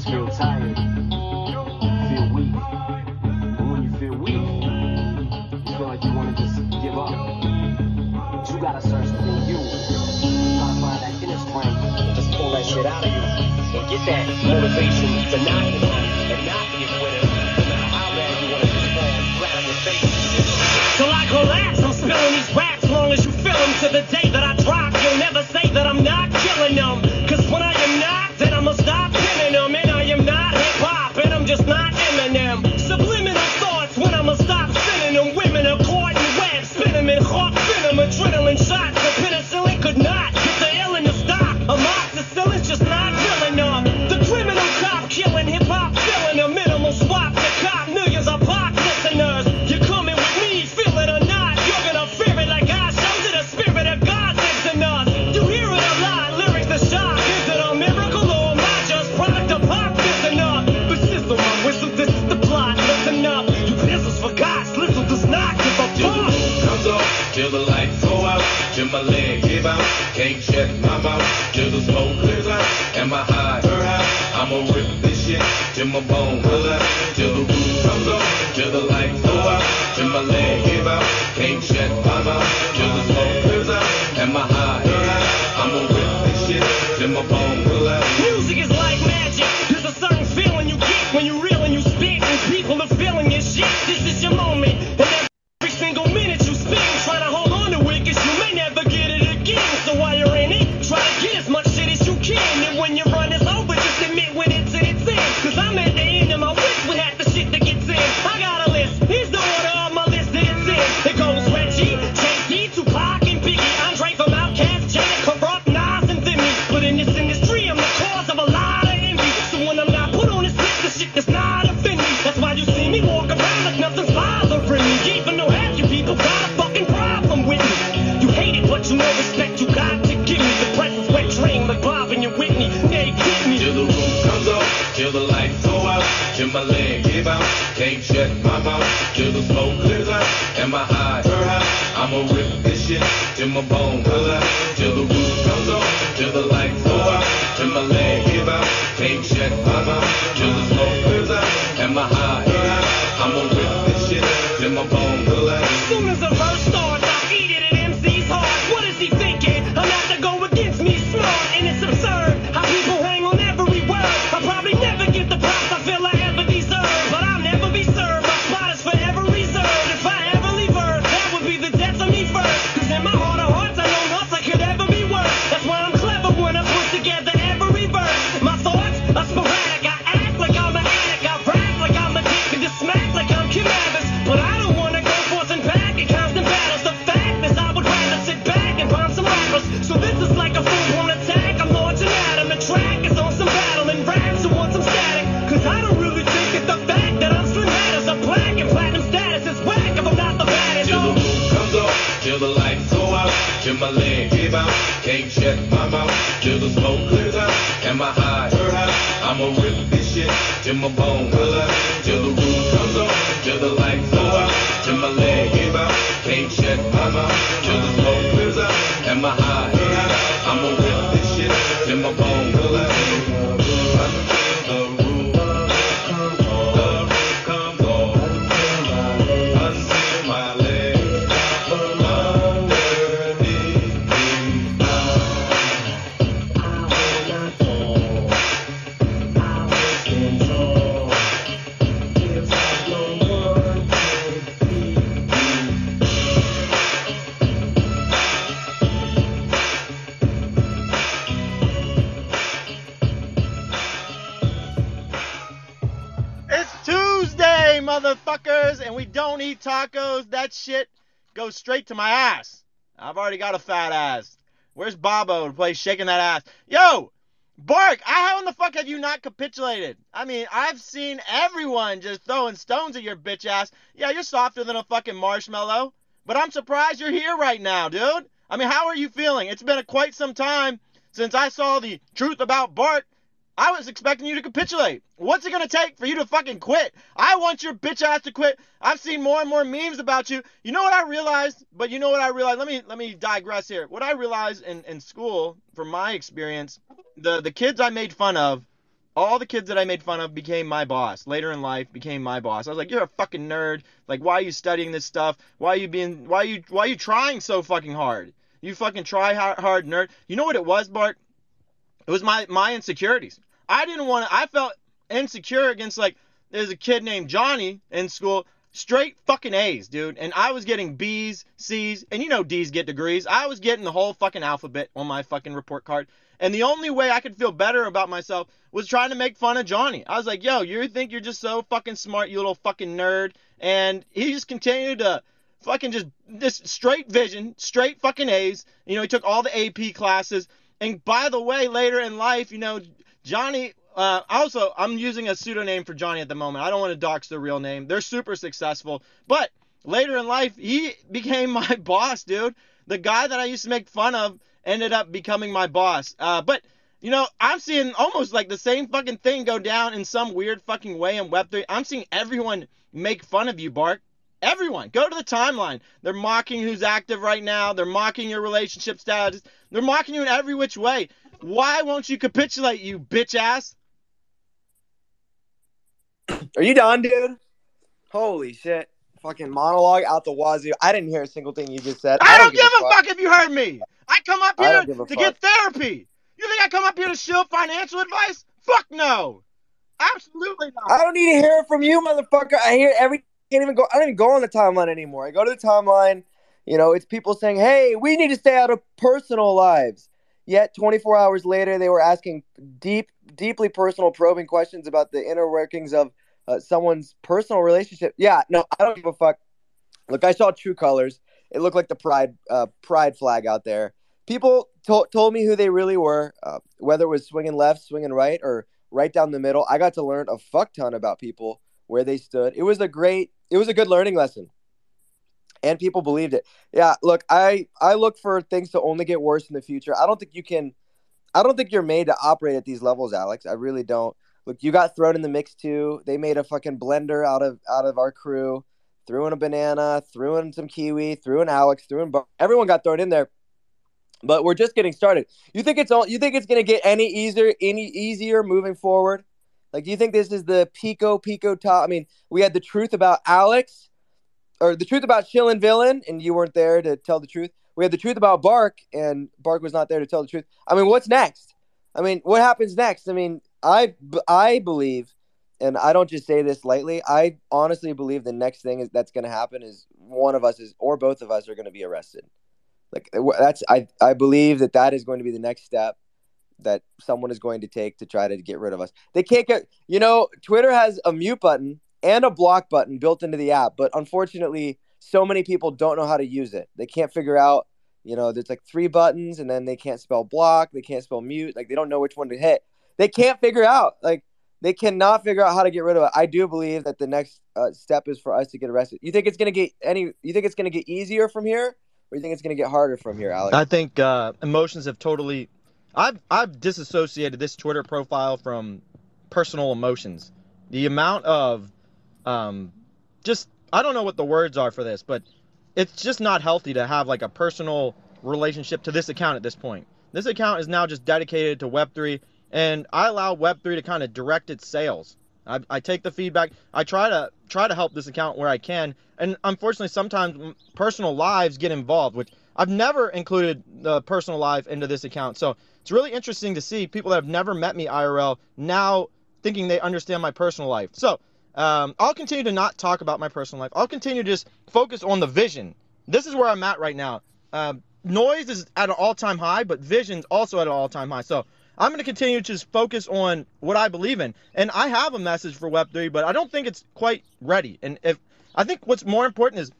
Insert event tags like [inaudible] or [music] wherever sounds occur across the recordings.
just feel tired. Feel weak. And when you feel weak, you feel like you want to just give up. But you gotta search within you. You gotta find that inner strength. Just pull that shit out of you and get that motivation to not tacos, that shit goes straight to my ass. I've already got a fat ass. Where's Bobo to play shaking that ass? Yo, Bark, how in the fuck have you not capitulated? I mean, I've seen everyone just throwing stones at your bitch ass. Yeah, you're softer than a fucking marshmallow, but I'm surprised you're here right now, dude. I mean, how are you feeling? It's been a, quite some time since I saw the truth about Bart I was expecting you to capitulate. What's it gonna take for you to fucking quit? I want your bitch ass to quit. I've seen more and more memes about you. You know what I realized? But you know what I realized? Let me let me digress here. What I realized in, in school, from my experience, the, the kids I made fun of, all the kids that I made fun of became my boss. Later in life became my boss. I was like, You're a fucking nerd. Like why are you studying this stuff? Why are you being why are you why are you trying so fucking hard? You fucking try hard, hard nerd. You know what it was, Bart? It was my my insecurities. I didn't want to. I felt insecure against like there's a kid named Johnny in school, straight fucking A's, dude, and I was getting B's, C's, and you know D's get degrees. I was getting the whole fucking alphabet on my fucking report card. And the only way I could feel better about myself was trying to make fun of Johnny. I was like, yo, you think you're just so fucking smart, you little fucking nerd. And he just continued to fucking just this straight vision, straight fucking A's. You know, he took all the AP classes. And by the way, later in life, you know, Johnny. Uh, also, I'm using a pseudonym for Johnny at the moment. I don't want to dox their real name. They're super successful, but later in life, he became [laughs] my boss, dude. The guy that I used to make fun of ended up becoming my boss. Uh, but you know, I'm seeing almost like the same fucking thing go down in some weird fucking way in Web3. I'm seeing everyone make fun of you, Bark. Everyone. Go to the timeline. They're mocking who's active right now. They're mocking your relationship status. They're mocking you in every which way. Why won't you capitulate, you bitch ass? Are you done, dude? Holy shit. Fucking monologue out the wazoo. I didn't hear a single thing you just said. I, don't, give, a fuck. if you heard me. I come up here don't to fuck. get therapy. You think I come up here to shill financial advice? Fuck no. Absolutely not. I don't need to hear it from you, motherfucker. I hear every can't even go. I don't even go on the timeline anymore. I go to the timeline. You know, it's people saying, "Hey, we need to stay out of personal lives." Yet, 24 hours later, they were asking deep, deeply personal, probing questions about the inner workings of uh, someone's personal relationship. Yeah, no, I don't give a fuck. Look, I saw True Colors. It looked like the pride, uh, pride flag out there. People to- told me who they really were, uh, whether it was swinging left, swinging right, or right down the middle. I got to learn a fuck ton about people where they stood. It was a great, it was a good learning lesson, and people believed it. Yeah, look, I I look for things to only get worse in the future. I don't think you can. I don't think you're made to operate at these levels, Alex. I really don't. Look, you got thrown in the mix too. They made a fucking blender out of out of our crew. Threw in a banana, threw in some kiwi, threw in Alex, threw in. Everyone got thrown in there. But we're just getting started. You think it's all? You think it's gonna get any easier, any easier moving forward? Like, do you think this is the Pico Pico top? I mean, we had the truth about Alex, or the truth about Chill and Villain, and you weren't there to tell the truth. We had the truth about Bark, and Bark was not there to tell the truth. I mean, what's next? I mean, what happens next? I mean, I I believe, and I don't just say this lightly. I honestly believe the next thing is that's going to happen is one of us is or both of us are going to be arrested. Like uh, that's I I believe that that is going to be the next step that someone is going to take to try to get rid of us. They can't get you know Twitter has a mute button and a block button built into the app, but unfortunately, so many people don't know how to use it. They can't figure out you know there's like three buttons and then they can't spell block, they can't spell mute, like they don't know which one to hit. They can't figure out like they cannot figure out how to get rid of it. I do believe that the next uh, step is for us to get arrested. You think it's gonna get any? You think it's gonna get easier from here, or you think it's gonna get harder from here, Alex? I think uh, emotions have totally. I've I've disassociated this Twitter profile from personal emotions. The amount of, um, just I don't know what the words are for this, but it's just not healthy to have like a personal relationship to this account at this point. This account is now just dedicated to Web3, and I allow Web3 to kind of direct its sales. I, I take the feedback. I try to try to help this account where I can, and unfortunately, sometimes personal lives get involved, which I've never included the personal life into this account. So it's really interesting to see people that have never met me IRL now thinking they understand my personal life. So um, I'll continue to not talk about my personal life. I'll continue to just focus on the vision. This is where I'm at right now. Um, noise is at an all-time high, but vision's also at an all-time high. So I'm going to continue to just focus on what I believe in. And I have a message for Web3, but I don't think it's quite ready. And if I think what's more important is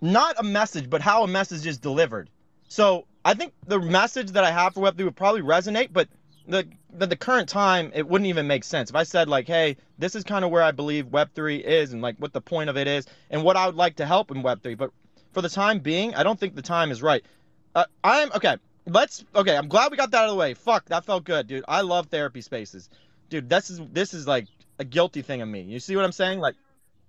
not a message, but how a message is delivered. So I think the message that I have for Web3 would probably resonate, but the the, the current time it wouldn't even make sense if I said like, hey, this is kind of where I believe Web3 is and like what the point of it is and what I would like to help in Web3. But for the time being, I don't think the time is right. Uh, I'm okay. Let's okay. I'm glad we got that out of the way. Fuck, that felt good, dude. I love therapy spaces, dude. This is this is like a guilty thing of me. You see what I'm saying? Like,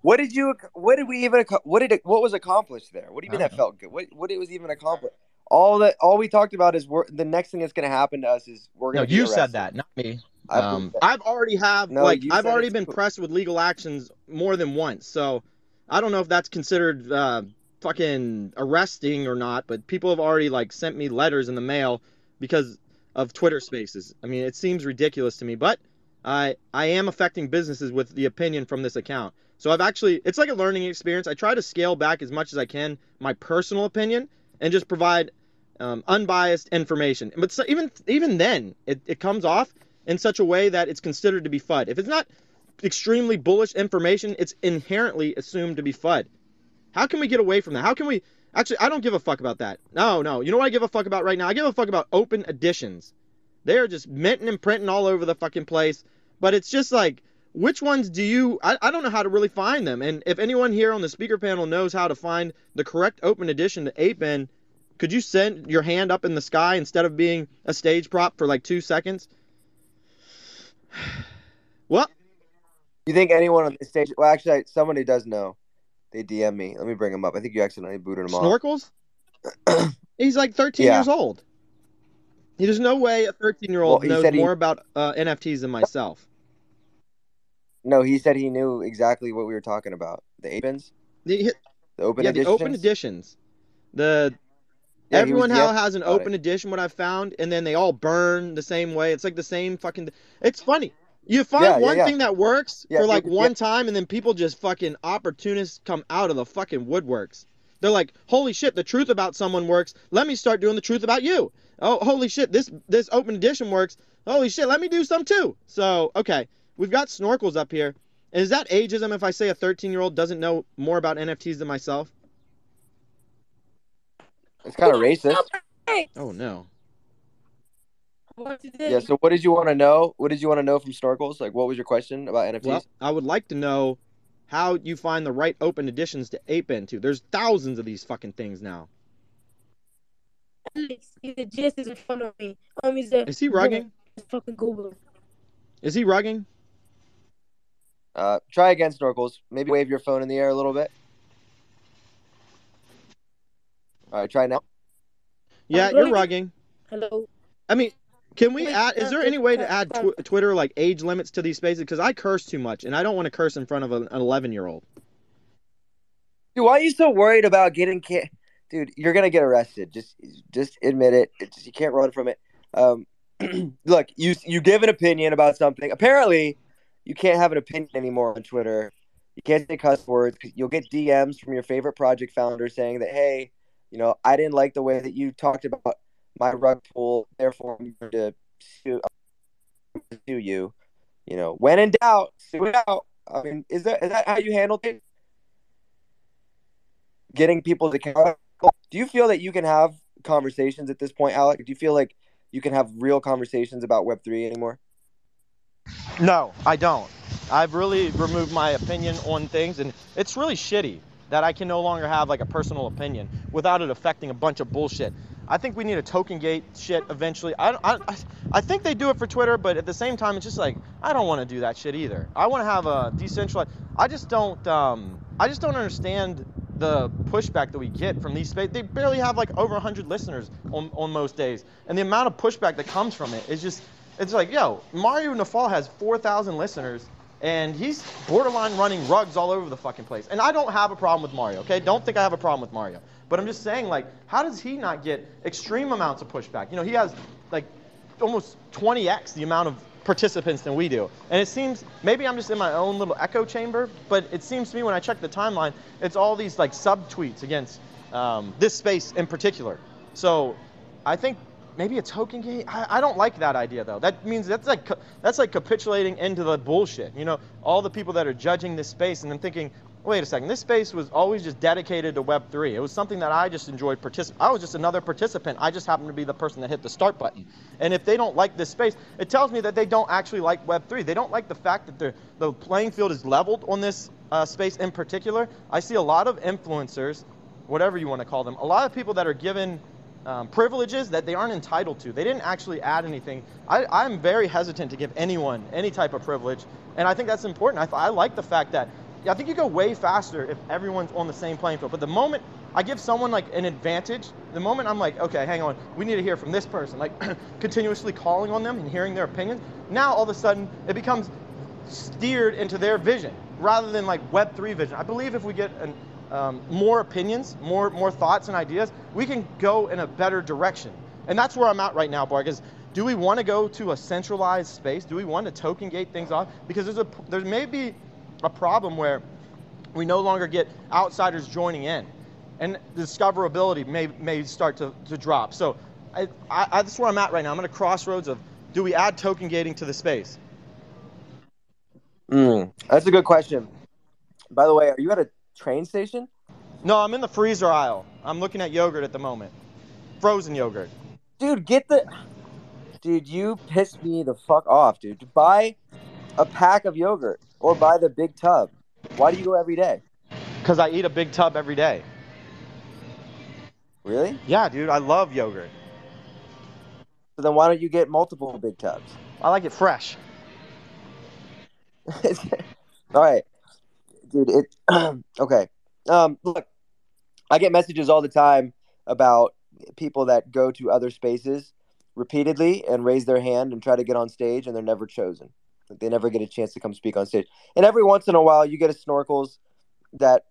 What did you? What did we even? What did? It, what was accomplished there? What do you mean that don't felt good? What? What it was even accomplished? All that. All we talked about is we're, the next thing that's going to happen to us is we're going to. No, you said that, not me. I Um, I've already have No, like I've already been cool. pressed with legal actions more than once. So I don't know if that's considered uh, fucking arresting or not. But people have already like sent me letters in the mail because of Twitter Spaces. I mean, it seems ridiculous to me, but I I am affecting businesses with the opinion from this account. So I've actually it's like a learning experience. I try to scale back as much as I can my personal opinion and just provide um, unbiased information. But so even even then, it, it comes off in such a way that it's considered to be FUD. If it's not extremely bullish information, it's inherently assumed to be FUD. How can we get away from that? How can we actually? I don't give a fuck about that. No, no. You know what I give a fuck about right now? I give a fuck about open editions. They are just minting and printing all over the fucking place. But it's just like, which ones do you? I, I don't know how to really find them. And if anyone here on the speaker panel knows how to find the correct open edition to ape in, could you send your hand up in the sky instead of being a stage prop for like two seconds? [sighs] What? You think anyone on the stage? Well, actually, somebody does know. They DM me. Let me bring him up. I think you accidentally booted him off. Snorkels? [clears throat] He's like 13 Yeah. years old. There's no way a 13 year old Well, knows said he- more about uh, NFTs than myself. No, he said he knew exactly what we were talking about. The eight The, the open yeah, the editions. open editions. The Yeah, he was everyone has an open it. edition. What I've found, and then they all burn the same way. It's like the same fucking. It's funny. You find Yeah, one yeah. thing that works for like one time, and then people just fucking opportunists come out of the fucking woodworks. They're like, holy shit, the truth about someone works. Let me start doing the truth about you. Oh, holy shit, this this open edition works. Holy shit, let me do some too. So, okay, we've got snorkels up here. Is that ageism if I say a 13 year old doesn't know more about NFTs than myself? It's kind of racist. Oh no. What you did? Yeah. So, what did you want to know? What did you want to know from Snorkels? Like, what was your question about NFTs? Well, I would like to know how you find the right open editions to ape into. There's thousands of these fucking things now. Alex, the gist is in front of me. Um, is that Is he rugging? Fucking Google. Is he rugging? Uh, try again, Snorkels. Maybe wave your phone in the air a little bit. All right, try now. Yeah, you're rugging. rugging. Hello. I mean, can we add? Is uh, there uh, any way to uh, add um, tw- Twitter like age limits to these spaces? Because I curse too much, and I don't want to curse in front of an 11 year old. Dude, why are you so worried about getting ca- Dude, you're gonna get arrested. Just, just admit it. It's, you can't run from it. Um, [clears throat] look, you you give an opinion about something. Apparently, you can't have an opinion anymore on Twitter. You can't say cuss words. You'll get DMs from your favorite project founder saying that, hey, you know, I didn't like the way that you talked about my rug pull. Therefore, I'm going to sue, sue you. You know, when in doubt, sue it out. I mean, is that is that how you handled it? Getting people to count. Do you feel that you can have conversations at this point, Alec? Do you feel like you can have real conversations about Web three anymore? No, I don't. I've really removed my opinion on things, and it's really shitty that I can no longer have like a personal opinion without it affecting a bunch of bullshit. I think we need a token gate shit eventually. I, I, I- think they do it for Twitter, but at the same time, it's just like I don't want to do that shit either. I want to have a decentralized. I just don't. Um, I just don't understand the pushback that we get from these space. They barely have like over 100 listeners on, on most days, and the amount of pushback that comes from it is just. It's like, yo, Mario Nawfal has 4,000 listeners, and he's borderline running rugs all over the fucking place. And I don't have a problem with Mario, okay? Don't think I have a problem with Mario. But I'm just saying, like, how does he not get extreme amounts of pushback? You know, he has like almost 20x the amount of participants than we do. And it seems maybe I'm just in my own little echo chamber, but it seems to me when I check the timeline, it's all these like sub tweets against um, this space in particular. So I think maybe a token gate. I, I don't like that idea though. That means that's like that's like capitulating into the bullshit. You know, all the people that are judging this space and then thinking, wait a second, this space was always just dedicated to Web three. It was something that I just enjoyed particip. I was just another participant. I just happened to be the person that hit the start button. And if they don't like this space, it tells me that they don't actually like Web three. They don't like the fact that the the playing field is leveled on this uh, space in particular. I see a lot of influencers, whatever you want to call them, a lot of people that are given um, privileges that they aren't entitled to. They didn't actually add anything. I, I'm very hesitant to give anyone any type of privilege, and I think that's important. I, th- I like the fact that I think you go way faster if everyone's on the same playing field. But the moment I give someone like an advantage. The moment I'm like, okay, hang on, we need to hear from this person, like [clears throat] continuously calling on them and hearing their opinions. Now all of a sudden it becomes steered into their vision rather than like Web3 vision. I believe if we get an, um, more opinions, more more thoughts and ideas, we can go in a better direction. And that's where I'm at right now, Bark. Is do we want to go to a centralized space? Do we want to token gate things off? Because there's a there may be a problem where we no longer get outsiders joining in, and discoverability may may start to, to drop. So I, I, that's where I'm at right now. I'm at a crossroads of do we add token gating to the space? Mm, that's a good question. By the way, are you at a train station? No, I'm in the freezer aisle. I'm looking at yogurt at the moment. Frozen yogurt. Dude, get the. Dude, you pissed me the fuck off, dude. Buy a pack of yogurt or buy the big tub. Why do you go every day? Because I eat a big tub every day. Really? Yeah, dude, I love yogurt. So then why don't you get multiple big tubs? I like it fresh. [laughs] All right, dude. It [clears throat] okay. Um, look, I get messages all the time about people that go to other spaces repeatedly and raise their hand and try to get on stage, and they're never chosen. They never get a chance to come speak on stage. And every once in a while, you get a snorkels that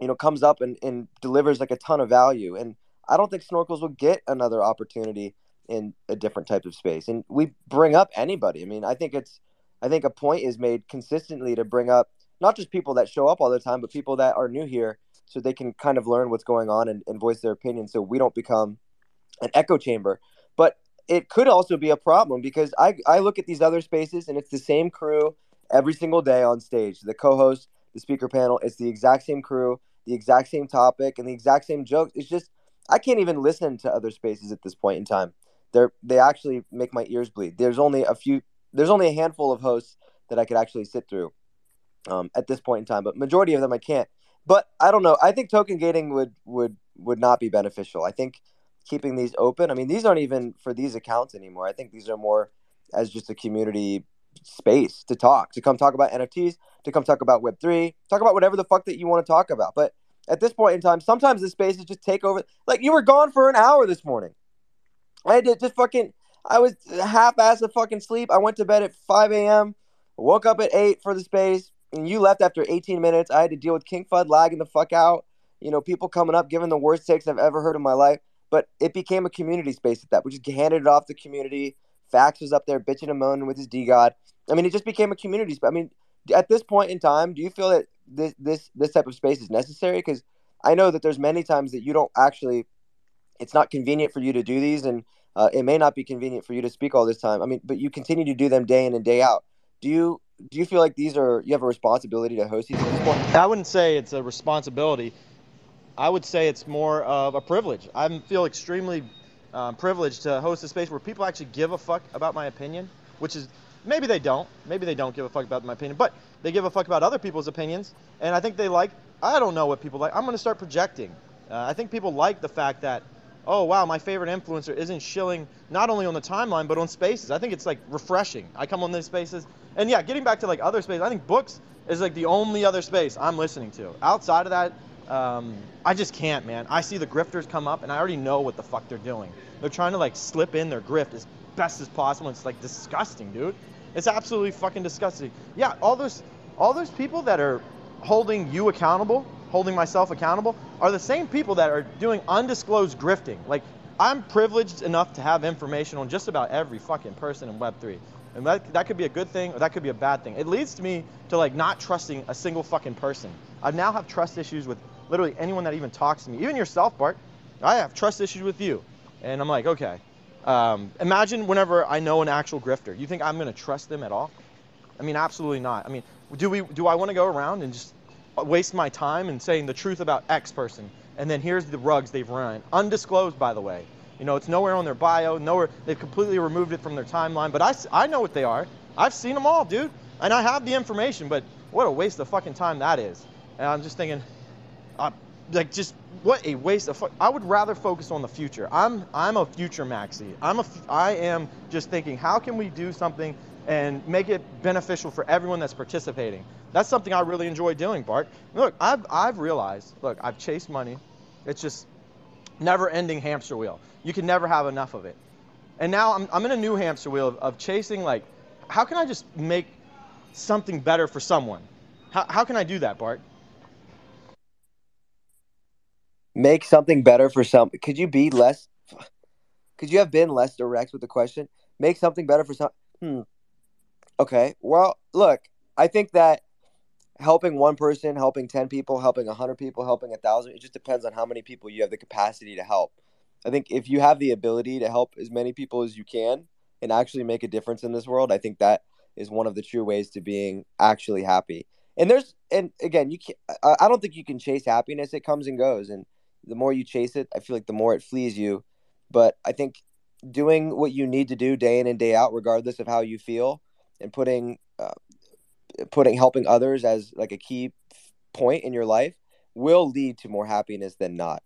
you know comes up and, and delivers like a ton of value. And I don't think snorkels will get another opportunity in a different type of space. And we bring up anybody. I mean, I think it's I think a point is made consistently to bring up not just people that show up all the time, but people that are new here so they can kind of learn what's going on and, and voice their opinion so we don't become an echo chamber. But it could also be a problem because I, I look at these other spaces and it's the same crew every single day on stage. The co host, the speaker panel, it's the exact same crew, the exact same topic, and the exact same jokes. It's just, I can't even listen to other spaces at this point in time. They're, they actually make my ears bleed. There's only a few there's only a handful of hosts that I could actually sit through um, at this point in time, but majority of them I can't. But I don't know. I think token gating would would would not be beneficial. I think keeping these open. I mean, these aren't even for these accounts anymore. I think these are more as just a community space to talk, to come talk about NFTs, to come talk about Web three, talk about whatever the fuck that you want to talk about. But at this point in time, sometimes the spaces just take over. Like you were gone for an hour this morning. I had to just fucking I was half ass of fucking sleep. I went to bed at 5 a.m., woke up at 8 for the space, and you left after 18 minutes. I had to deal with King Fud lagging the fuck out. You know, people coming up giving the worst takes I've ever heard in my life. But it became a community space at that. We just handed it off the community. Fax was up there bitching and moaning with his D God. I mean, it just became a community space. I mean, at this point in time, do you feel that this this this type of space is necessary? Because I know that there's many times that you don't actually, it's not convenient for you to do these, and uh, it may not be convenient for you to speak all this time. I mean, but you continue to do them day in and day out. Do you do you feel like these are you have a responsibility to host these at this point? I wouldn't say it's a responsibility. I would say it's more of a privilege. I feel extremely um, privileged to host a space where people actually give a fuck about my opinion, which is maybe they don't, maybe they don't give a fuck about my opinion, but they give a fuck about other people's opinions, and I think they like. I don't know what people like. I'm going to start projecting. Uh, I think people like the fact that oh wow, my favorite influencer isn't shilling not only on the timeline but on spaces. I think it's like refreshing. I come on these spaces, and yeah, getting back to like other spaces, I think books is like the only other space I'm listening to. Outside of that, um, I just can't, man. I see the grifters come up, and I already know what the fuck they're doing. They're trying to like slip in their grift as best as possible. It's like disgusting, dude. It's absolutely fucking disgusting. Yeah, all those all those people that are holding you accountable holding myself accountable are the same people that are doing undisclosed grifting. Like, I'm privileged enough to have information on just about every fucking person in Web3. And that, that could be a good thing or that could be a bad thing. It leads to me to like not trusting a single fucking person. I now have trust issues with literally anyone that even talks to me. Even yourself, Bart. I have trust issues with you. And I'm like, okay. Um, imagine whenever I know an actual grifter. You think I'm to trust them at all? I mean, absolutely not. I mean, do we? Do I want to go around and just waste my time in saying the truth about X person, and then here's the rugs they've run, undisclosed by the way. You know, it's nowhere on their bio, nowhere. They've completely removed it from their timeline. But I, I know what they are. I've seen them all, dude, and I have the information. But what a waste of fucking time that is. And I'm just thinking, uh, like, just what a waste of. I would rather focus on the future. I'm, I'm a future maxi. I'm a, I am just thinking, how can we do something and make it beneficial for everyone that's participating. That's something I really enjoy doing, Bart. Look, I've, I've realized, look, I've chased money. It's just never ending hamster wheel. You can never have enough of it. And now I'm, I'm in a new hamster wheel of, of chasing like, how can I just make something better for someone? How, how can I do that, Bart? Make something better for some. Could you be less? Could you have been less direct with the question? Make something better for some. Hmm. Okay. Well, look, I think that helping one person, helping 10 people, helping 100 people, helping a 1,000, it just depends on how many people you have the capacity to help. I think if you have the ability to help as many people as you can and actually make a difference in this world, I think that is one of the true ways to being actually happy. And there's, and again, you can't, I don't think you can chase happiness. It comes and goes. And the more you chase it, I feel like the more it flees you. But I think doing what you need to do day in and day out, regardless of how you feel, and putting, uh, putting helping others as like a key point in your life will lead to more happiness than not.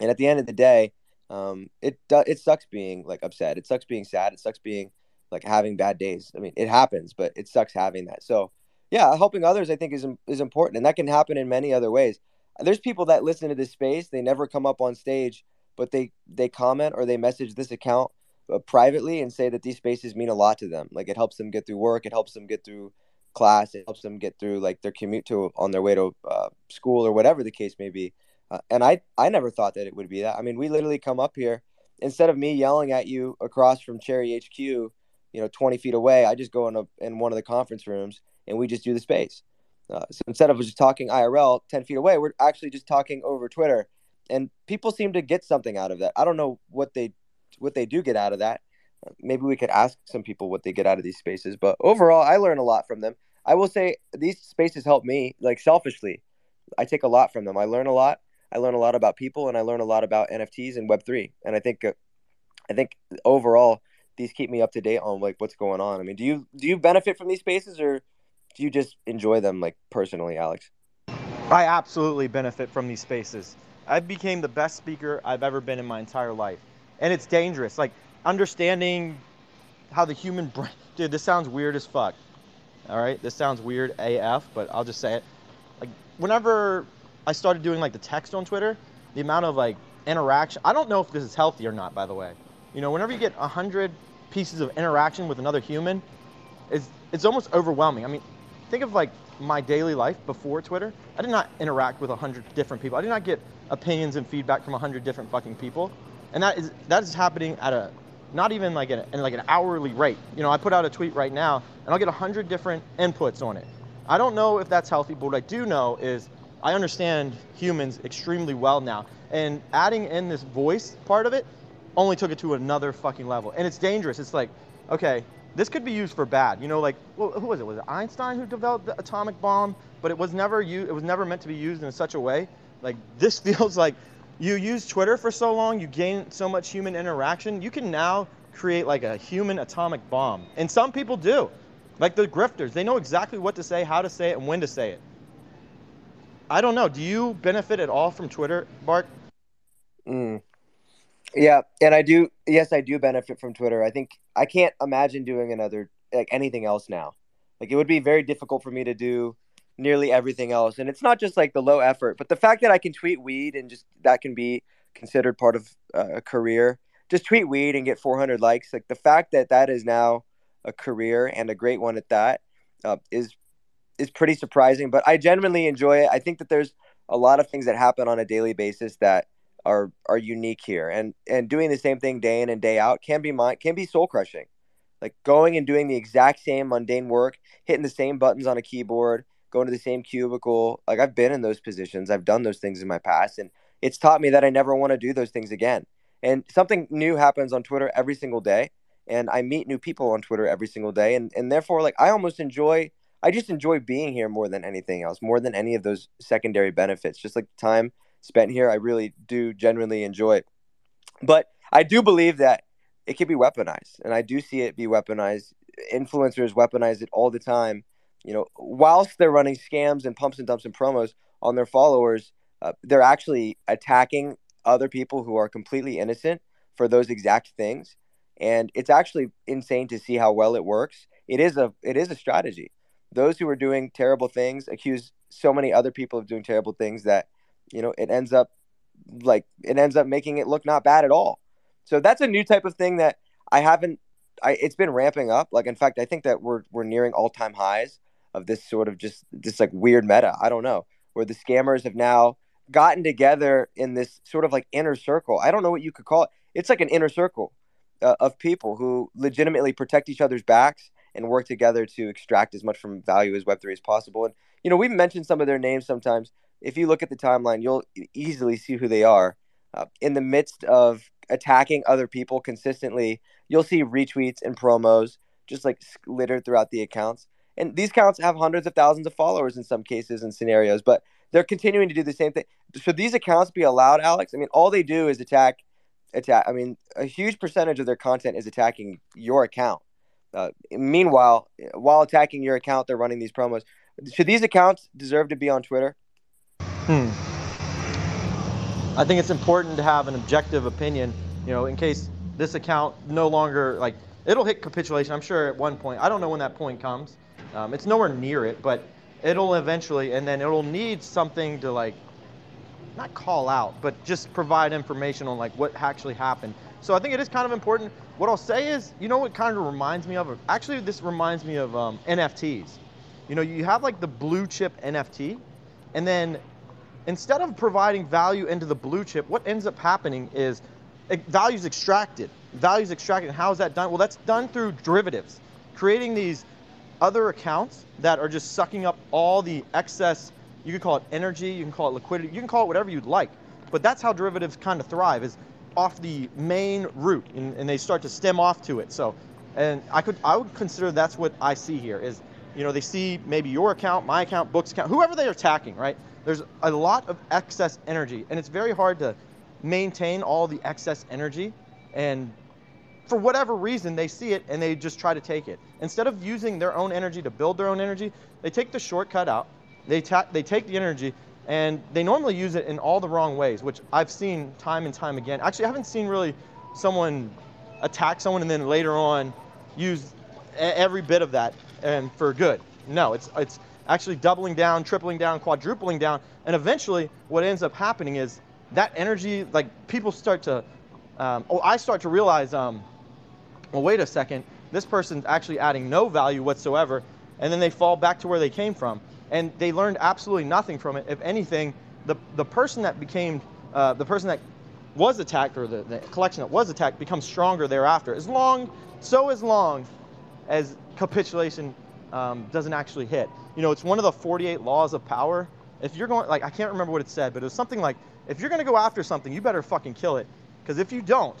And at the end of the day, um, it it sucks being like upset. It sucks being sad. It sucks being like having bad days. I mean, it happens, but it sucks having that. So yeah, helping others I think is is important, and that can happen in many other ways. There's people that listen to this space. They never come up on stage, but they they comment or they message this account uh, privately and say that these spaces mean a lot to them. Like it helps them get through work. It helps them get through class. It helps them get through like their commute to on their way to uh, school or whatever the case may be. Uh, and I I never thought that it would be that. I mean, we literally come up here instead of me yelling at you across from Cherry HQ, you know, 20 feet away. I just go in a in one of the conference rooms and we just do the space. Uh, so instead of just talking IRL 10 feet away, we're actually just talking over Twitter. And people seem to get something out of that. I don't know what they what they do get out of that. Maybe we could ask some people what they get out of these spaces. But overall, I learn a lot from them. I will say these spaces help me, like selfishly. I take a lot from them. I learn a lot. I learn a lot about people, and I learn a lot about NFTs and Web three. And I think, uh, I think overall, these keep me up to date on like what's going on. I mean, do you do you benefit from these spaces, or do you just enjoy them like personally, Alex? I absolutely benefit from these spaces. I became the best speaker I've ever been in my entire life. And it's dangerous. Like understanding how the human brain [laughs] dude, this sounds weird as fuck. All right? This sounds weird AF, but I'll just say it. Like whenever I started doing like the text on Twitter, the amount of like interaction, I don't know if this is healthy or not by the way. You know, whenever you get a 100 pieces of interaction with another human, it's it's almost overwhelming. I mean, think of like my daily life before Twitter. I did not interact with a 100 different people. I did not get opinions and feedback from a 100 different fucking people. And that is that is happening at a not even like an like an hourly rate. You know, I put out a tweet right now and I'll get 100 different inputs on it. I don't know if that's healthy, but what I do know is I understand humans extremely well now. And adding in this voice part of it only took it to another fucking level. And it's dangerous. It's like, okay, this could be used for bad. You know, like well, who was it? Was it Einstein who developed the atomic bomb? But it was never used. It was never meant to be used in such a way. Like this [laughs] feels like you use Twitter for so long, you gain so much human interaction. You can now create like a human atomic bomb, and some people do. Like the grifters, they know exactly what to say, how to say it, and when to say it. I don't know. Do you benefit at all from Twitter, Bart? Mm. Yeah, and I do. Yes, I do benefit from Twitter. I think I can't imagine doing another like anything else now. Like it would be very difficult for me to do nearly everything else. And it's not just like the low effort, but the fact that I can tweet weed and just that can be considered part of uh, a career. Just tweet weed and get 400 likes. Like the fact that that is now a career and a great one at that uh, is is pretty surprising. But I genuinely enjoy it. I think that there's a lot of things that happen on a daily basis that are are unique here, and and doing the same thing day in and day out can be my can be soul crushing. Like going and doing the exact same mundane work, hitting the same buttons on a keyboard, going to the same cubicle. Like I've been in those positions. I've done those things in my past and it's taught me that I never want to do those things again. And something new happens on Twitter every single day and I meet new people on Twitter every single day and and therefore like I almost enjoy I just enjoy being here more than anything else, more than any of those secondary benefits. Just like the time spent here, I really do genuinely enjoy it. But I do believe that it can be weaponized, and I do see it be weaponized. Influencers weaponize it all the time you know, whilst they're running scams and pumps and dumps and promos on their followers, uh, they're actually attacking other people who are completely innocent for those exact things. And it's actually insane to see how well it works. It is a it is a strategy. Those who are doing terrible things accuse so many other people of doing terrible things that you know it ends up like it ends up making it look not bad at all. So that's a new type of thing that I haven't. I it's been ramping up. Like in fact, I think that we're we're nearing all time highs of this sort of just this like weird meta. I don't know where the scammers have now gotten together in this sort of like inner circle. I don't know what you could call it. It's like an inner circle uh, of people who legitimately protect each other's backs and work together to extract as much from value as Web3 as possible. And, you know, we've mentioned some of their names sometimes. If you look at the timeline, you'll easily see who they are. Uh, in the midst of attacking other people consistently, you'll see retweets and promos just like littered throughout the accounts. And these accounts have hundreds of thousands of followers in some cases and scenarios, but they're continuing to do the same thing. Should these accounts be allowed, Alex? I mean, all they do is attack, attack. I mean, a huge percentage of their content is attacking your account. Uh, meanwhile, while attacking your account, they're running these promos. Should these accounts deserve to be on Twitter? Hmm. I think it's important to have an objective opinion, you know, in case this account no longer like it'll hit capitulation. I'm sure at one point. I don't know when that point comes. Um, it's nowhere near it, but it'll eventually, and then it'll need something to like not call out, but just provide information on like what actually happened. So I think it is kind of important. What I'll say is, you know, what kind of reminds me of? Actually, this reminds me of um, NFTs. You know, you have like the blue chip NFT, and then instead of providing value into the blue chip, what ends up happening is eh, value's extracted. Value's extracted. How is that done? Well, that's done through derivatives, creating these other accounts that are just sucking up all the excess. You could call it energy, you can call it liquidity, you can call it whatever you'd like. But that's how derivatives kind of thrive is off the main route, and, and they start to stem off to it. So, and I could I would consider that's what I see here is, you know, they see maybe your account, my account, books account, whoever they're attacking, right? There's a lot of excess energy, and it's very hard to maintain all the excess energy. And for whatever reason, they see it and they just try to take it. Instead of using their own energy to build their own energy, they take the shortcut out. They, ta- they take the energy and they normally use it in all the wrong ways, which I've seen time and time again. Actually, I haven't seen really someone attack someone and then later on use every bit of that and for good. No, it's it's actually doubling down, tripling down, quadrupling down, and eventually what ends up happening is that energy, like people start to, um, oh, I start to realize, um, well, wait a second, this person's actually adding no value whatsoever, and then they fall back to where they came from, and they learned absolutely nothing from it. If anything, the the person that became, uh, the person that was attacked or the, the collection that was attacked becomes stronger thereafter. As long, so as long as capitulation um, doesn't actually hit. You know, it's one of the 48 laws of power. If you're going, like, I can't remember what it said, but it was something like, if you're going to go after something, you better fucking kill it. Because if you don't,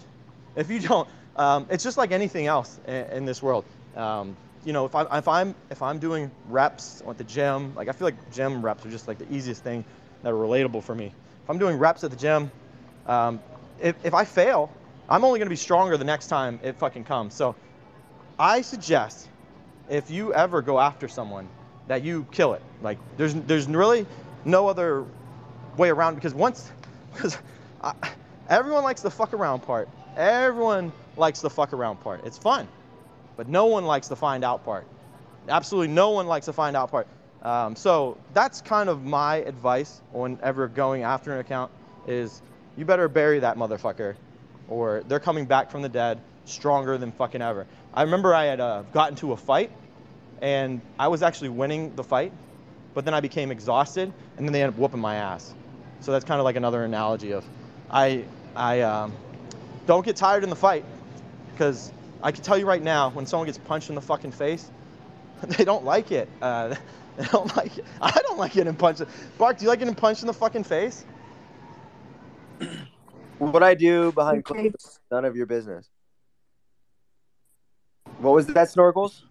if you don't, um, it's just like anything else in, in this world. Um, you know, if I'm, if I'm if I'm doing reps at the gym, like I feel like gym reps are just like the easiest thing that are relatable for me. If I'm doing reps at the gym, um, if, if I fail, I'm only going to be stronger the next time it fucking comes. So I suggest if you ever go after someone that you kill it. Like there's there's really no other way around because once [laughs] because I, everyone likes the fuck around part. Everyone likes the fuck around part. It's fun, but no one likes the find out part. Absolutely no one likes the find out part. Um, so that's kind of my advice whenever going after an account is you better bury that motherfucker or they're coming back from the dead stronger than fucking ever. I remember I had uh, gotten to a fight and I was actually winning the fight, but then I became exhausted and then they ended up whooping my ass. So that's kind of like another analogy of I, I um, don't get tired in the fight because I can tell you right now when someone gets punched in the fucking face, [laughs] they don't like it. Uh, [laughs] they don't like it. I don't like getting punched. Bark, do you like getting punched in the fucking face? What I do behind Okay. closed doors, none of your business. What was that, Snorkels?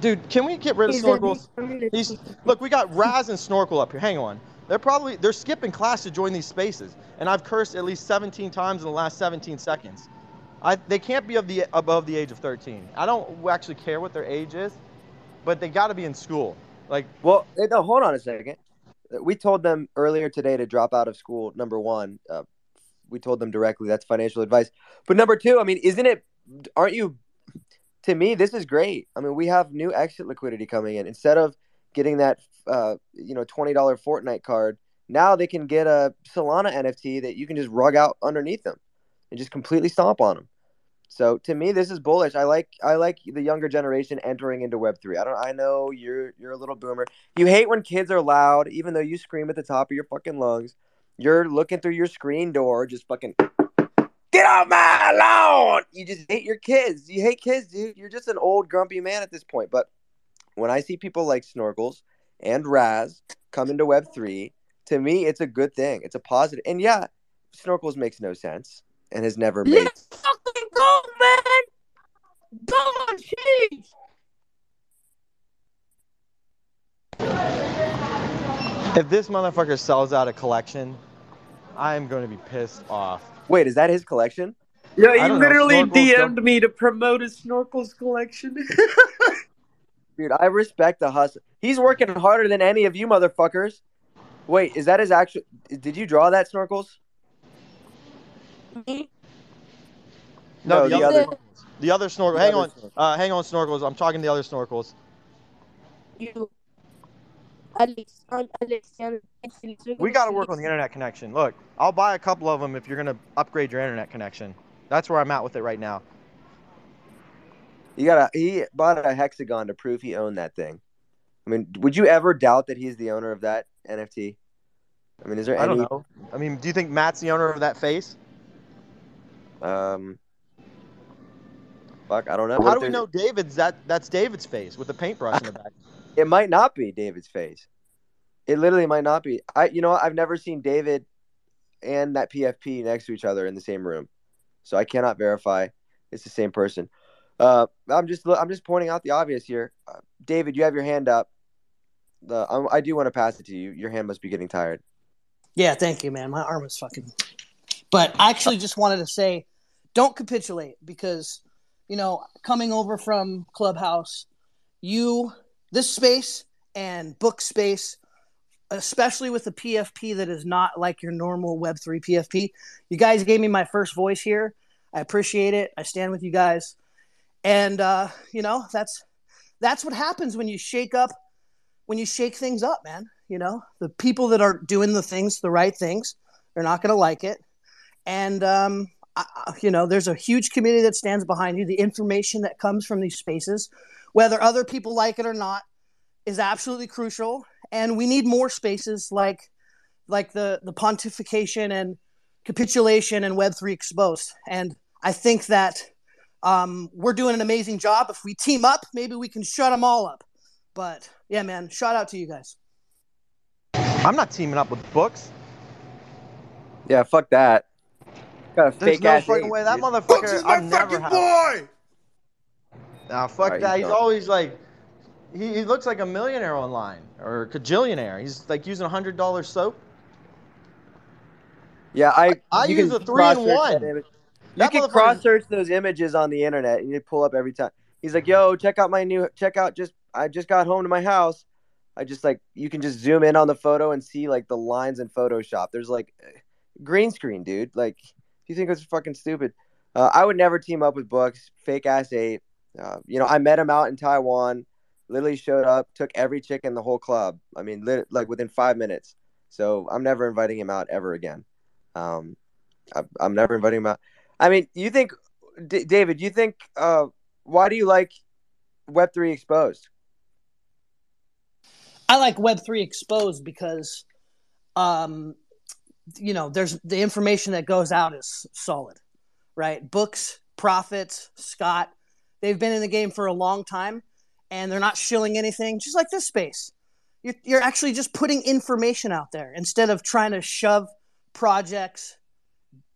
Dude, can we get rid of snorkels? the- These, look, we got Raz and Snorkel up here. Hang on. They're probably they're skipping class to join these spaces, and I've cursed at least 17 times in the last 17 seconds. I, they can't be of the above the age of 13. I don't actually care what their age is, but they got to be in school. Like, Well, no, hold on a second. We told them earlier today to drop out of school. Number one, uh, we told them directly that's financial advice. But number two, I mean, isn't it? Aren't you? To me, this is great. I mean, we have new exit liquidity coming in. Instead of getting that, uh, you know, twenty dollar Fortnite card, Now they can get a Solana NFT that you can just rug out underneath them and just completely stomp on them. So to me, this is bullish. I like I like the younger generation entering into Web three. I don't. I know you're you're a little boomer. You hate when kids are loud, even though you scream at the top of your fucking lungs. You're looking through your screen door, just fucking get off my lawn. You just hate your kids. You hate kids, dude. You're just an old grumpy man at this point. But when I see people like Snorkels and Raz come into Web three, to me, it's a good thing. It's a positive. And yeah, Snorkels makes no sense and has never made. Let's fucking go, man! Go on, jeez! If this motherfucker sells out a collection, I am going to be pissed off. Wait, is that his collection? Yeah, he don't know, literally DM'd don't- me to promote his snorkels collection. [laughs] Dude, I respect the hustle. He's working harder than any of you motherfuckers. Wait, is that his actual? Did you draw that snorkels? Me? No, No, the, the other, other- the other snorkel. Hang other on, snorkel. uh, hang on, snorkels. I'm talking to the other snorkels. You. Alex, I'm Alexander. We got to work on the internet connection. Look, I'll buy a couple of them if you're gonna upgrade your internet connection. That's where I'm at with it right now. You gotta. He bought a hexagon to prove he owned that thing. I mean, would you ever doubt that he's the owner of that NFT? I mean, is there I any? don't know. I mean, do you think Matt's the owner of that face? Um. Fuck, I don't know. How What do we know David's that? That's David's face with the paintbrush in the back. [laughs] It might not be David's face. It literally might not be. I, you know. I've never seen David and that PFP next to each other in the same room, so I cannot verify it's the same person. Uh, I'm just, I'm just pointing out the obvious here. Uh, David, you have your hand up. The, I, I do want to pass it to you. Your hand must be getting tired. Yeah, thank you, man. My arm is fucking. But I actually just wanted to say, don't capitulate because, you know, coming over from Clubhouse, you, this space and book space, especially with the PFP that is not like your normal Web3 PFP, you guys gave me my first voice here. I appreciate it. I stand with you guys. And, uh, you know, that's that's what happens when you shake up when you shake things up, man. You know, the people that are doing the things, the right things, they're not going to like it. And, um, I, you know, there's a huge community that stands behind you. The information that comes from these spaces, whether other people like it or not, is absolutely crucial. And we need more spaces like, like the the pontification and capitulation and Web three exposed. And I think that um, we're doing an amazing job. If we team up, maybe we can shut them all up. But yeah, man, shout out to you guys. I'm not teaming up with books. Yeah, fuck that. Got a There's fake no ass. fucking way. That dude. motherfucker. Books is my I've fucking had- boy. Nah, fuck Alright, that. he's He's always like, he, he looks like a millionaire online or a cajillionaire. He's like using a hundred dollar soap. Yeah, I. I you use a three in one. You can cross search those images on the internet and you pull up every time. He's like, "Yo, check out my new. Check out just. I just got home to my house. I just like you can just zoom in on the photo and see like the lines in Photoshop. There's like green screen, dude. Like, you think it's fucking stupid? Uh, I would never team up with Books. Fake ass ape. Uh, you know, I met him out in Taiwan. Literally showed up, took every chick in the whole club. I mean, lit- like within five minutes. So I'm never inviting him out ever again. Um, I, I'm never inviting him out. I mean, you think, D- David? You think? Uh, why do you like Web three exposed? I like Web3 exposed because, um, you know, there's the information that goes out is solid, right? Books, Profits, Scott, they've been in the game for a long time and they're not shilling anything, just like this space. You're, you're actually just putting information out there instead of trying to shove projects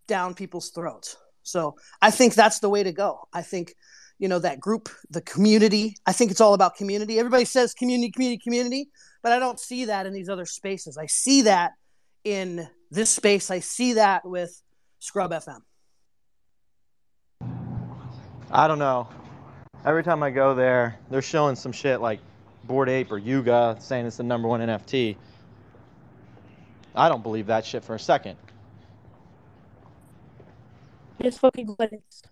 down people's throats. So I think that's the way to go. I think, you know, that group, the community, I think it's all about community. Everybody says community, community, community but I don't see that in these other spaces. I see that in this space. I see that with Scrub FM. I don't know. Every time I go there, they're showing some shit like Bored Ape or Yuga saying it's the number one NFT. I don't believe that shit for a second. Just fucking go, Alex.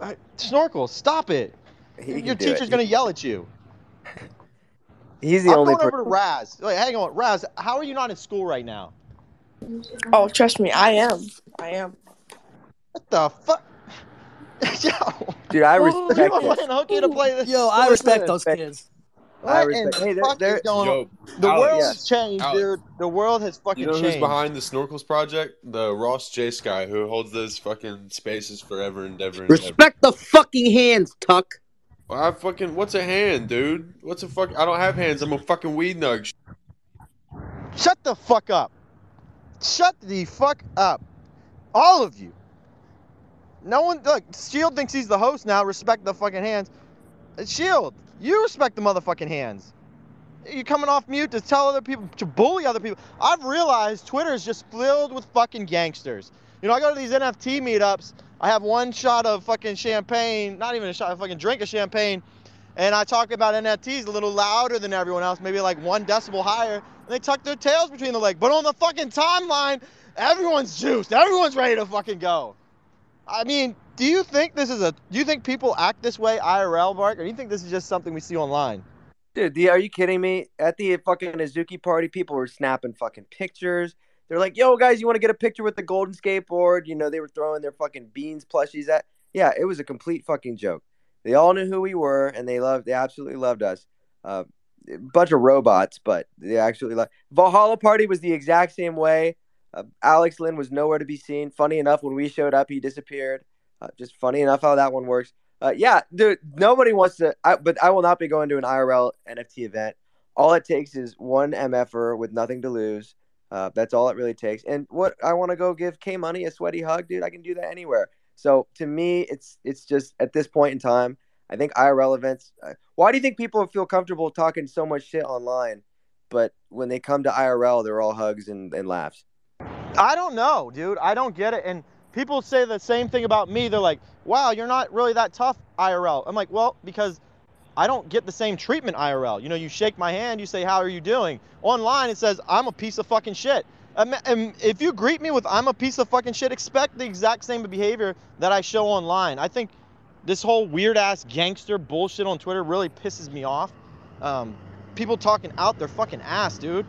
I, Snorkel, stop it. He Your can do it. teacher's gonna yell at you. [laughs] He's the I'm only going over to Raz. Wait, hang on, Raz. How are you not in school right now? Oh, trust me, I am. I am. What the fuck? [laughs] Yo, Dude, I respect fucking it. hook you to play this? Yo, I respect those kids. I What in respect- the hey, they're- fuck they're- is going on? Yo, The Alex, world has changed, Alex. dude. The world has fucking You know who's changed. behind the Snorkels project? The Ross J Sky, who holds those fucking spaces forever and ever and ever. Respect the fucking hands, Tuck. Well, I fucking what's a hand, dude? What's a fuck? I don't have hands. I'm a fucking weed nug. Shut the fuck up. Shut the fuck up. All of you. No one look, Shield thinks he's the host now. Respect the fucking hands. Shield, you respect the motherfucking hands. You're coming off mute to tell other people to bully other people. I've realized Twitter is just filled with fucking gangsters. You know, I go to these NFT meetups. I have one shot of fucking champagne, not even a shot, I fucking drink of champagne, and I talk about NFTs a little louder than everyone else, maybe like one decibel higher, and they tuck their tails between the legs. But on the fucking timeline, everyone's juiced. Everyone's ready to fucking go. I mean, do you think this is a? Do you think people act this way IRL, Mark, or do you think this is just something we see online? Dude, are you kidding me? At the fucking Azuki party, people were snapping fucking pictures. They're like, "Yo, guys, you want to get a picture with the golden skateboard?" You know, they were throwing their fucking beans plushies at. Yeah, it was a complete fucking joke. They all knew who we were, and they loved. They absolutely loved us. Uh, bunch of robots, but they actually loved. Valhalla party was the exact same way. Uh, Alex Lynn was nowhere to be seen. Funny enough, when we showed up, he disappeared. Uh, just funny enough how that one works. Uh, yeah, dude, nobody wants to. I, but I will not be going to an IRL NFT event. All it takes is one MFer with nothing to lose. Uh, that's all it really takes. And what I want to go give K Money a sweaty hug, dude. I can do that anywhere. So to me, it's it's just at this point in time, I think IRL events. Uh, why do you think people feel comfortable talking so much shit online, but when they come to IRL, they're all hugs and, and laughs? I don't know, dude. I don't get it. And people say the same thing about me. They're like, wow, you're not really that tough IRL. I'm like, well, because I don't get the same treatment IRL. You know, you shake my hand, you say, how are you doing? Online, it says, I'm a piece of fucking shit. And if you greet me with, I'm a piece of fucking shit, expect the exact same behavior that I show online. I think this whole weird ass gangster bullshit on Twitter really pisses me off. Um, people talking out their fucking ass, dude.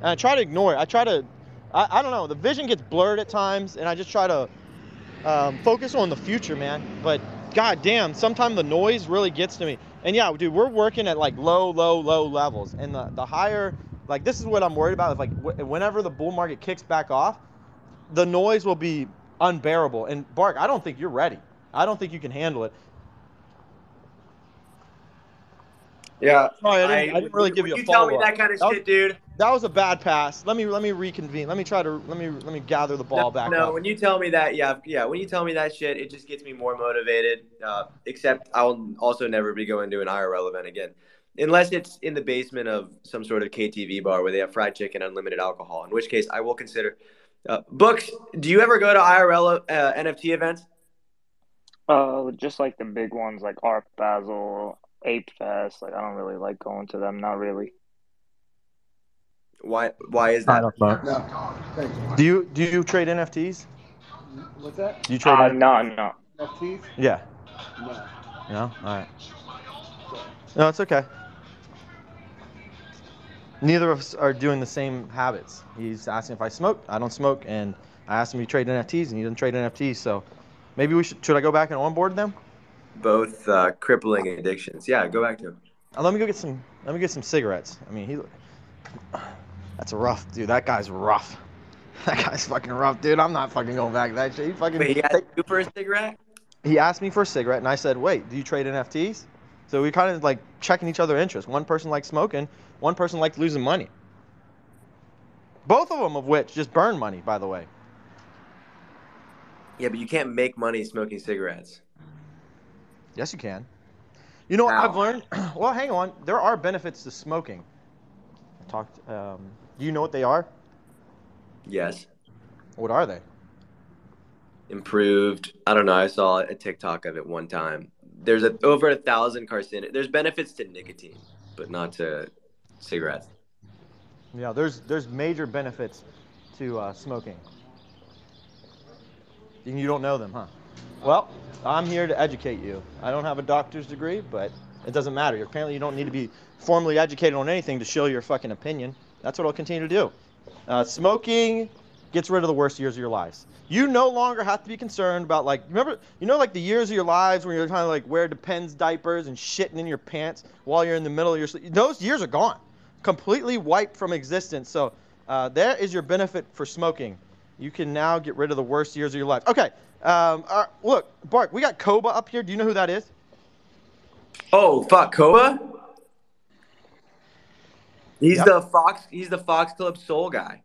And I try to ignore it. I try to I, I don't know. The vision gets blurred at times, and I just try to um, focus on the future, man. But god damn, sometimes the noise really gets to me. And yeah, dude, we're working at like low, low, low levels, and the the higher, like this is what I'm worried about. Is like wh- whenever the bull market kicks back off, the noise will be unbearable. And Bark, I don't think you're ready. I don't think you can handle it. Yeah, Sorry, I didn't, I, didn't really give when you a you tell me follow-up. that kind of That was- shit, dude. That was a bad pass. Let me let me reconvene. Let me try to let me let me gather the ball no, back no, up. when you tell me that, yeah, yeah, when you tell me that shit, it just gets me more motivated. Uh, except I will also never be going to an IRL event again, unless it's in the basement of some sort of KTV bar where they have fried chicken, unlimited alcohol. In which case, I will consider. Uh, books. Do you ever go to IRL uh, NFT events? Uh, just like the big ones like Art Basel, Ape Fest. Like I don't really like going to them. Not really. Why? Why is that? Do you do you trade NFTs? What's that? Do you trade? Uh, NFTs? no, no. NFTs? Yeah. No. No. All right. No, it's okay. Neither of us are doing the same habits. He's asking if I smoke. I don't smoke, and I asked him if he trade NFTs, and he doesn't trade NFTs. So maybe we should. Should I go back and onboard them? Both uh, crippling addictions. Yeah, go back to. 'em. Uh, let me go get some. Let me get some cigarettes. I mean, he. That's rough, dude. That guy's rough. [laughs] That guy's fucking rough, dude. I'm not fucking going back to that shit. He fucking. Wait, he asked you for a cigarette? he asked me for a cigarette, and I said, "Wait, do you trade NFTs?" So we kind of like checking each other interests. One person likes smoking, one person likes losing money. Both of them of which just burn money, by the way. Yeah, but you can't make money smoking cigarettes. Yes, you can. You know what I've learned? [clears throat] well, hang on. There are benefits to smoking. I talked. Um, do you know what they are? Yes. What are they? improved. I don't know. I saw a TikTok of it one time. There's a, over a thousand carcinogens. There's benefits to nicotine, but not to cigarettes. Yeah, there's there's major benefits to uh, smoking. And you don't know them, huh? Well, I'm here to educate you. I don't have a doctor's degree, but it doesn't matter. Apparently, you don't need to be formally educated on anything to show your fucking opinion. That's what I'll continue to do. Uh, smoking gets rid of the worst years of your lives. You no longer have to be concerned about like remember you know like the years of your lives where you're trying to like wear Depends diapers and shitting in your pants while you're in the middle of your sleep. Those years are gone, completely wiped from existence. So uh, there is your benefit for smoking. You can now get rid of the worst years of your life. Okay, um, uh, look, Bart, we got Koba up here. Do you know who that is? Oh fuck, Koba. He's Yep. the Fox. He's the Fox Club Soul guy.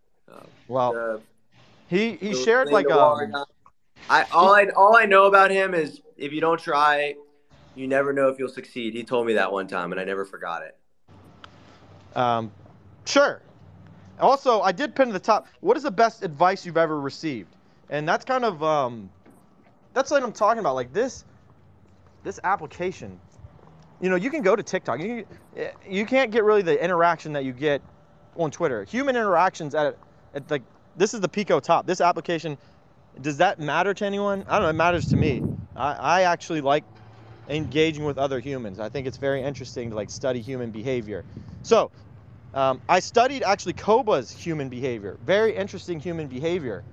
Well, The- he he shared like um. I all I all I know about him is if you don't try, you never know if you'll succeed. He told me that one time, and I never forgot it. Um, sure. Also, I did pin to the top. What is the best advice you've ever received? And that's kind of um, that's what I'm talking about. Like this, this application. You know, you can go to TikTok. You you can't get really the interaction that you get on Twitter. Human interactions at at like this is the Pico top. This application. Does that matter to anyone? I don't know. It matters to me. I, I actually like engaging with other humans. I think it's very interesting to like study human behavior. So, um, I studied actually Koba's human behavior. Very interesting human behavior.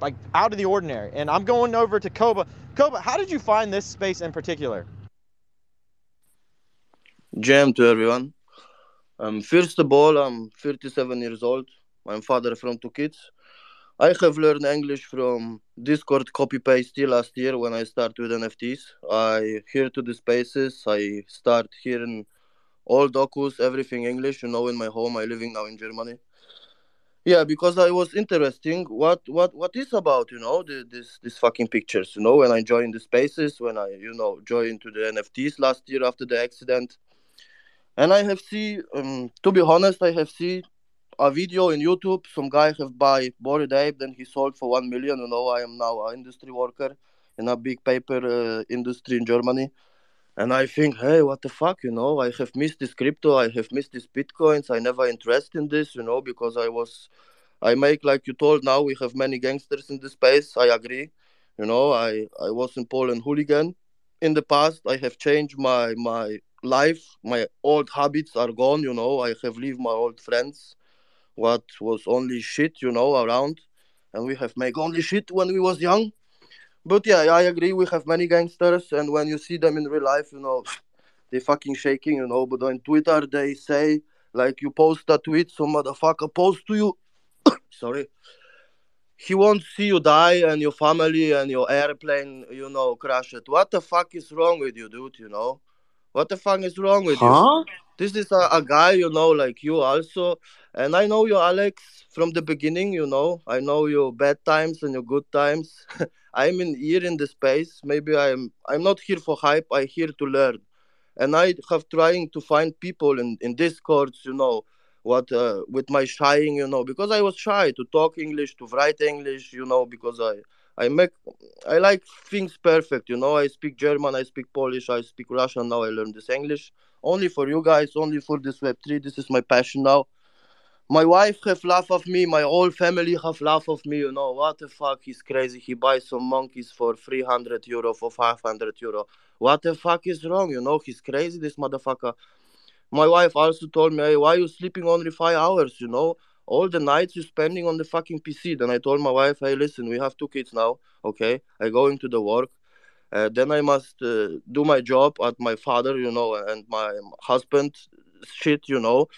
Like out of the ordinary. And I'm going over to Koba. Koba, how did you find this space in particular? Jam to everyone. Um, first of all, I'm 37 years old. I'm father from two kids. I have learned English from Discord copy paste last year when I started with NFTs. I hear to the spaces. I start hearing all docus, everything English. You know, in my home, I living now in Germany. Yeah, because I was interesting. What what what is about? You know, the, this this fucking pictures. You know, when I joined the spaces, when I you know joined to the NFTs last year after the accident, and I have see. Um, to be honest, I have see a video in YouTube. Some guy have buy Bored Ape, then he sold for one million. You know, I am now an industry worker in a big paper uh, industry in Germany. And I think, hey, what the fuck, you know? I have missed this crypto. I have missed these bitcoins. I never interest in this, you know, because I was, I make like you told. Now we have many gangsters in the space. I agree, you know. I I was in Poland hooligan. In the past, I have changed my my life. My old habits are gone, you know. I have leave my old friends, what was only shit, you know, around, and we have make only shit when we was young. But yeah, I agree. We have many gangsters, and when you see them in real life, you know, [sniffs] they fucking shaking, you know. But on Twitter, they say like you post a tweet, some motherfucker post to you. [coughs] Sorry. He won't see you die and your family and your airplane, you know, crash it. What the fuck is wrong with you, dude? You know, what the fuck is wrong with Huh? you? This is a, a guy, you know, like you also, and I know you, Alex, from the beginning. You know, I know your bad times and your good times. [laughs] I'm in here in the space. Maybe I'm I'm not here for hype. I'm here to learn, and I have trying to find people in in discords. You know, what uh, with my shying. You know, because I was shy to talk English, to write English. You know, because I I make I like things perfect. You know, I speak German, I speak Polish, I speak Russian. Now I learn this English only for you guys, only for this Web three. This is my passion now. My wife have laugh of me. My whole family have laugh of me. You know what the fuck? He's crazy. He buys some monkeys for three hundred euro, for five hundred euro. What the fuck is wrong? You know he's crazy. This motherfucker. My wife also told me, hey, why you sleeping only five hours? You know all the nights you're spending on the fucking PC. Then I told my wife, hey, listen, we have two kids now. Okay, I go into the work. Uh, then I must uh, do my job at my father, you know, and my husband shit, you know.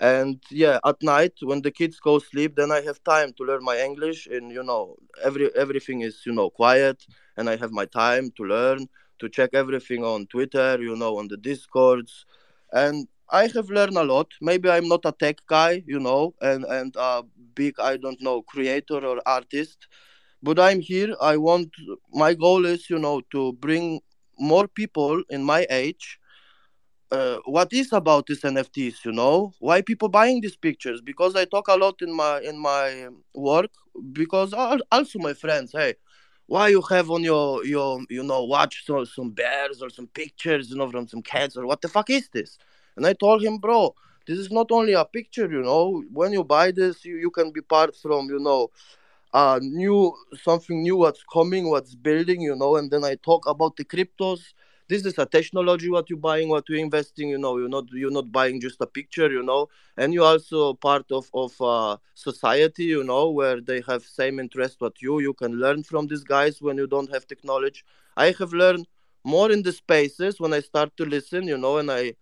And yeah, at night when the kids go sleep, then I have time to learn my English, and you know, every everything is you know quiet, and I have my time to learn, to check everything on Twitter, you know, on the discords, and I have learned a lot. Maybe I'm not a tech guy, you know, and and a big I don't know creator or artist, but I'm here. I want my goal is you know to bring more people in my age uh, what is about these NFTs, you know? Why people buying these pictures? Because I talk a lot in my in my work. Because also my friends, hey, why you have on your your you know watch so, some bears or some pictures, you know, from some cats or what the fuck is this? And I told him, bro, this is not only a picture, you know. When you buy this, you, you can be part from, you know, uh new something new what's coming, what's building, you know. And then I talk about the cryptos this is a technology what you're buying what you're investing you know you're not you're not buying just a picture you know. And you're also part of of uh, society you know where they have same interest what you you can learn from these guys when you don't have technology. I have learned more in the spaces when i start to listen you know and i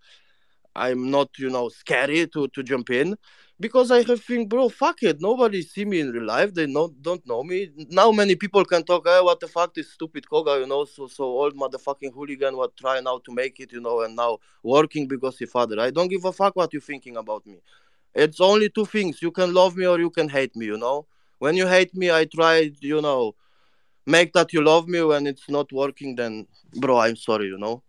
i'm not you know scary to to jump in because I have think, bro, fuck it. Nobody see me in real life. They not don't know me. Now many people can talk, hey, what the fuck this stupid Koga, you know, so so old motherfucking hooligan what try now to make it, you know, and now working because he father. I don't give a fuck what you thinking about me. It's only two things. You can love me or you can hate me, you know. When you hate me, I try, you know, make that you love me. When it's not working, then bro, I'm sorry, you know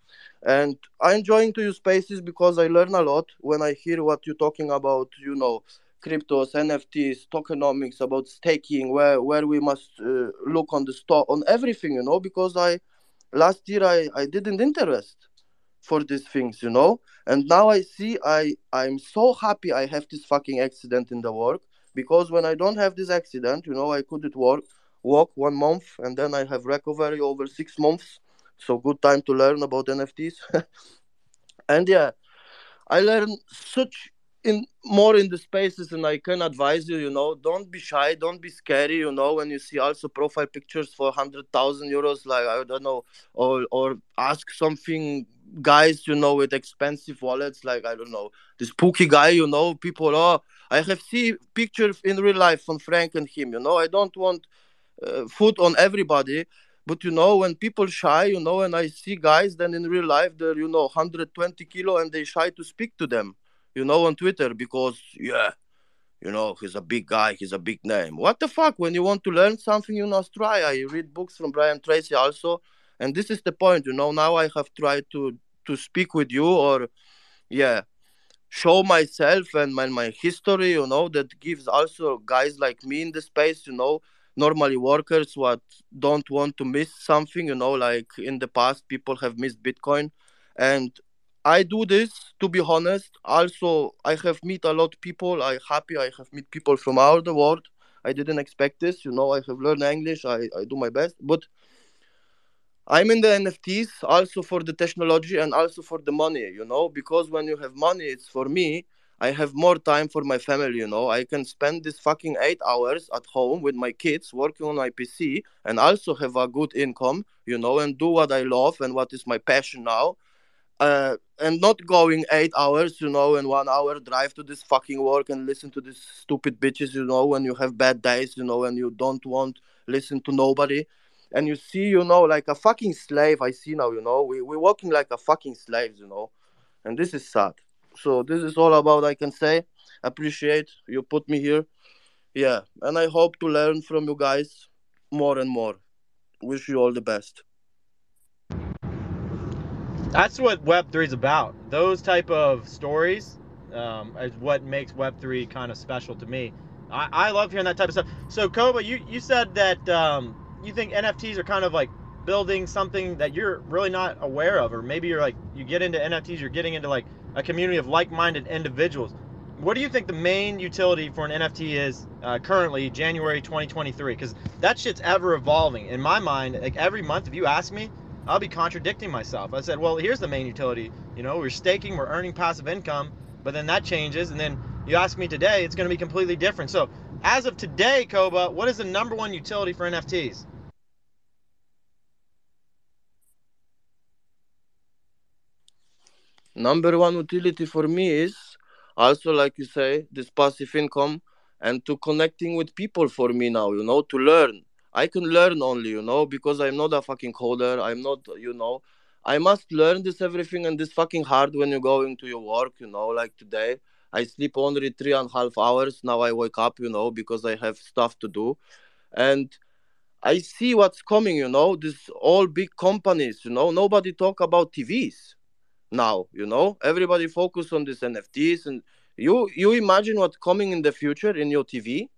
and i enjoying to use spaces because i learn a lot when i hear what you're talking about you know cryptos nfts tokenomics about staking where where we must uh, look on the stock on everything you know because i last year i i didn't interest for these things you know. And now i see i i'm so happy i have this fucking accident in the work because when i don't have this accident you know i couldn't work walk one month and then i have recovery over six months so good time to learn about nfts [laughs] and yeah i learned such in more in the spaces and i can advise you you know don't be shy don't be scary you know when you see also profile pictures for 100000 euros like i don't know or or ask something guys you know with expensive wallets like i don't know this spooky guy you know people oh i have seen pictures in real life from frank and him you know i don't want uh, food on everybody but you know when people shy you know and i see guys then in real life they're you know 120 kilo and they shy to speak to them you know on twitter because yeah you know he's a big guy he's a big name. What the fuck? When you want to learn something you must try. I read books from brian tracy also and this is the point you know now i have tried to to speak with you or yeah show myself and my, my history you know that gives also guys like me in the space you know normally workers what don't want to miss something you know like in the past people have missed bitcoin. And i do this to be honest. Also i have meet a lot people. I happy i have meet people from all the world. I didn't expect this you know. I have learned english. I, I do my best. But i'm in the nfts also for the technology and also for the money you know. Because when you have money it's for me I have more time for my family, you know. I can spend this fucking eight hours at home with my kids working on my PC and also have a good income, you know, and do what I love and what is my passion now. Uh, and not going eight hours, you know, and one hour drive to this fucking work and listen to these stupid bitches, you know, when you have bad days, you know, and you don't want listen to nobody. And you see, you know, like a fucking slave. I see now, you know, we we're working like a fucking slaves, you know, and this is sad so this is all about i can say appreciate you put me here yeah and i hope to learn from you guys more and more wish you all the best That's what Web3 is about. Those type of stories um, is what makes Web3 kind of special to me. I, I love hearing that type of stuff. So, Koba, you, you said that um, you think NFTs are kind of like building something that you're really not aware of, or maybe you're like, you get into NFTs, you're getting into like a community of like minded individuals. What do you think the main utility for an NFT is uh, currently, January 2023? Because that shit's ever evolving. In my mind, like every month, if you ask me, I'll be contradicting myself. I said, well, here's the main utility. You know, we're staking, we're earning passive income, but then that changes. And then you ask me today, it's going to be completely different. So, as of today, Koba, what is the number one utility for NFTs? Number one utility for me is also like you say this passive income and to connecting with people for me now you know to learn. I can learn only you know because i'm not a fucking coder. I'm not you know. I must learn this everything and this fucking hard when you go into your work you know like today. I sleep only three and a half hours. Now i wake up you know because i have stuff to do. And i see what's coming you know this all big companies you know. Nobody talk about tvs now you know? Everybody focus on these nfts and you you imagine what's coming in the future in your tv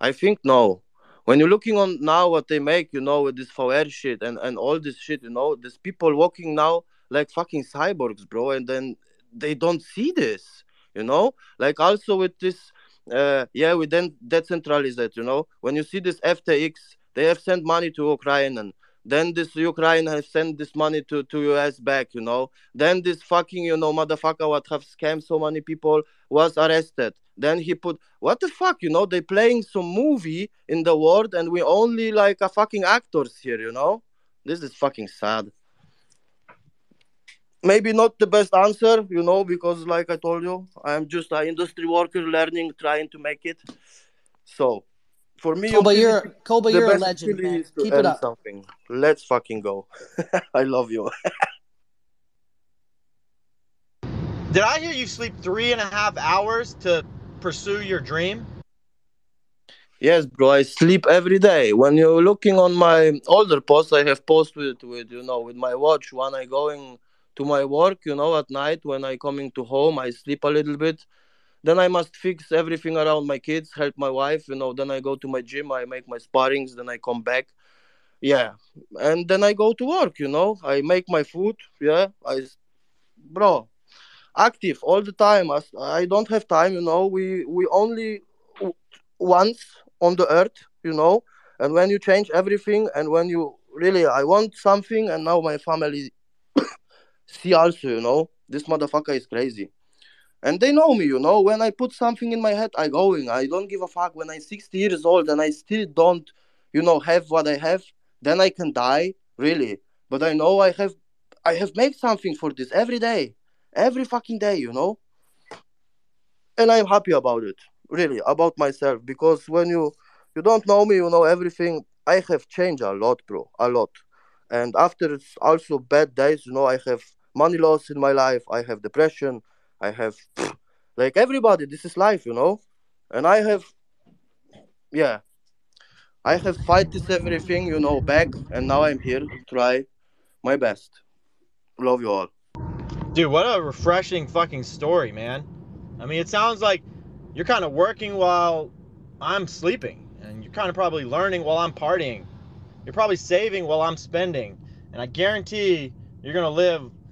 i think no. When you're looking on now what they make you know with this VR shit and and all this shit you know there's people walking now like fucking cyborgs bro and then they don't see this you know? Like also with this uh yeah we then decentralize it you know? When you see this ftx they have sent money to ukraine and Then this Ukraine has sent this money to, to US back, you know. Then this fucking, you know, motherfucker what have scammed so many people was arrested. Then he put what the fuck, you know, they playing some movie in the world and we only like a fucking actors here, you know? This is fucking sad. Maybe not the best answer, you know, because like I told you, I'm just an industry worker learning, trying to make it. So for me, Koba, you're Koba, you're a legend, man. Keep it up. Something. Let's fucking go. [laughs] I love you. [laughs] Did I hear you sleep three and a half hours to pursue your dream? yes, bro. I sleep every day. When you're looking on my older posts, I have posts with, with you know with my watch. When I going to my work, you know, at night when I coming to home, I sleep a little bit. Then I must fix everything around my kids, help my wife, you know. Then I go to my gym, I make my sparrings, then I come back. Yeah, and then I go to work, you know. I make my food. Yeah, I, bro, active all the time. I, don't have time, you know. We we only once on the earth, you know. And when you change everything, and when you really, I want something, and now my family [coughs] see also, you know, this motherfucker is crazy. And they know me, you know. When I put something in my head, I going. I don't give a fuck. When I'm 60 years old and I still don't, you know, have what I have, then I can die, really. But I know I have, I have made something for this every day, every fucking day, you know. And I'm happy about it, really, about myself. Because when you, you don't know me, you know everything. I have changed a lot, bro, a lot. And after it's also bad days, you know, I have money loss in my life. I have depression. I have [sniffs] like everybody. This is life, you know. And I have, yeah, I have fight this everything, you know, back, and now I'm here to try my best. Love you all. Dude, what a refreshing fucking story, man. I mean, it sounds like you're kind of working while I'm sleeping, and you're kind of probably learning while I'm partying. You're probably saving while I'm spending, and I guarantee you're gonna live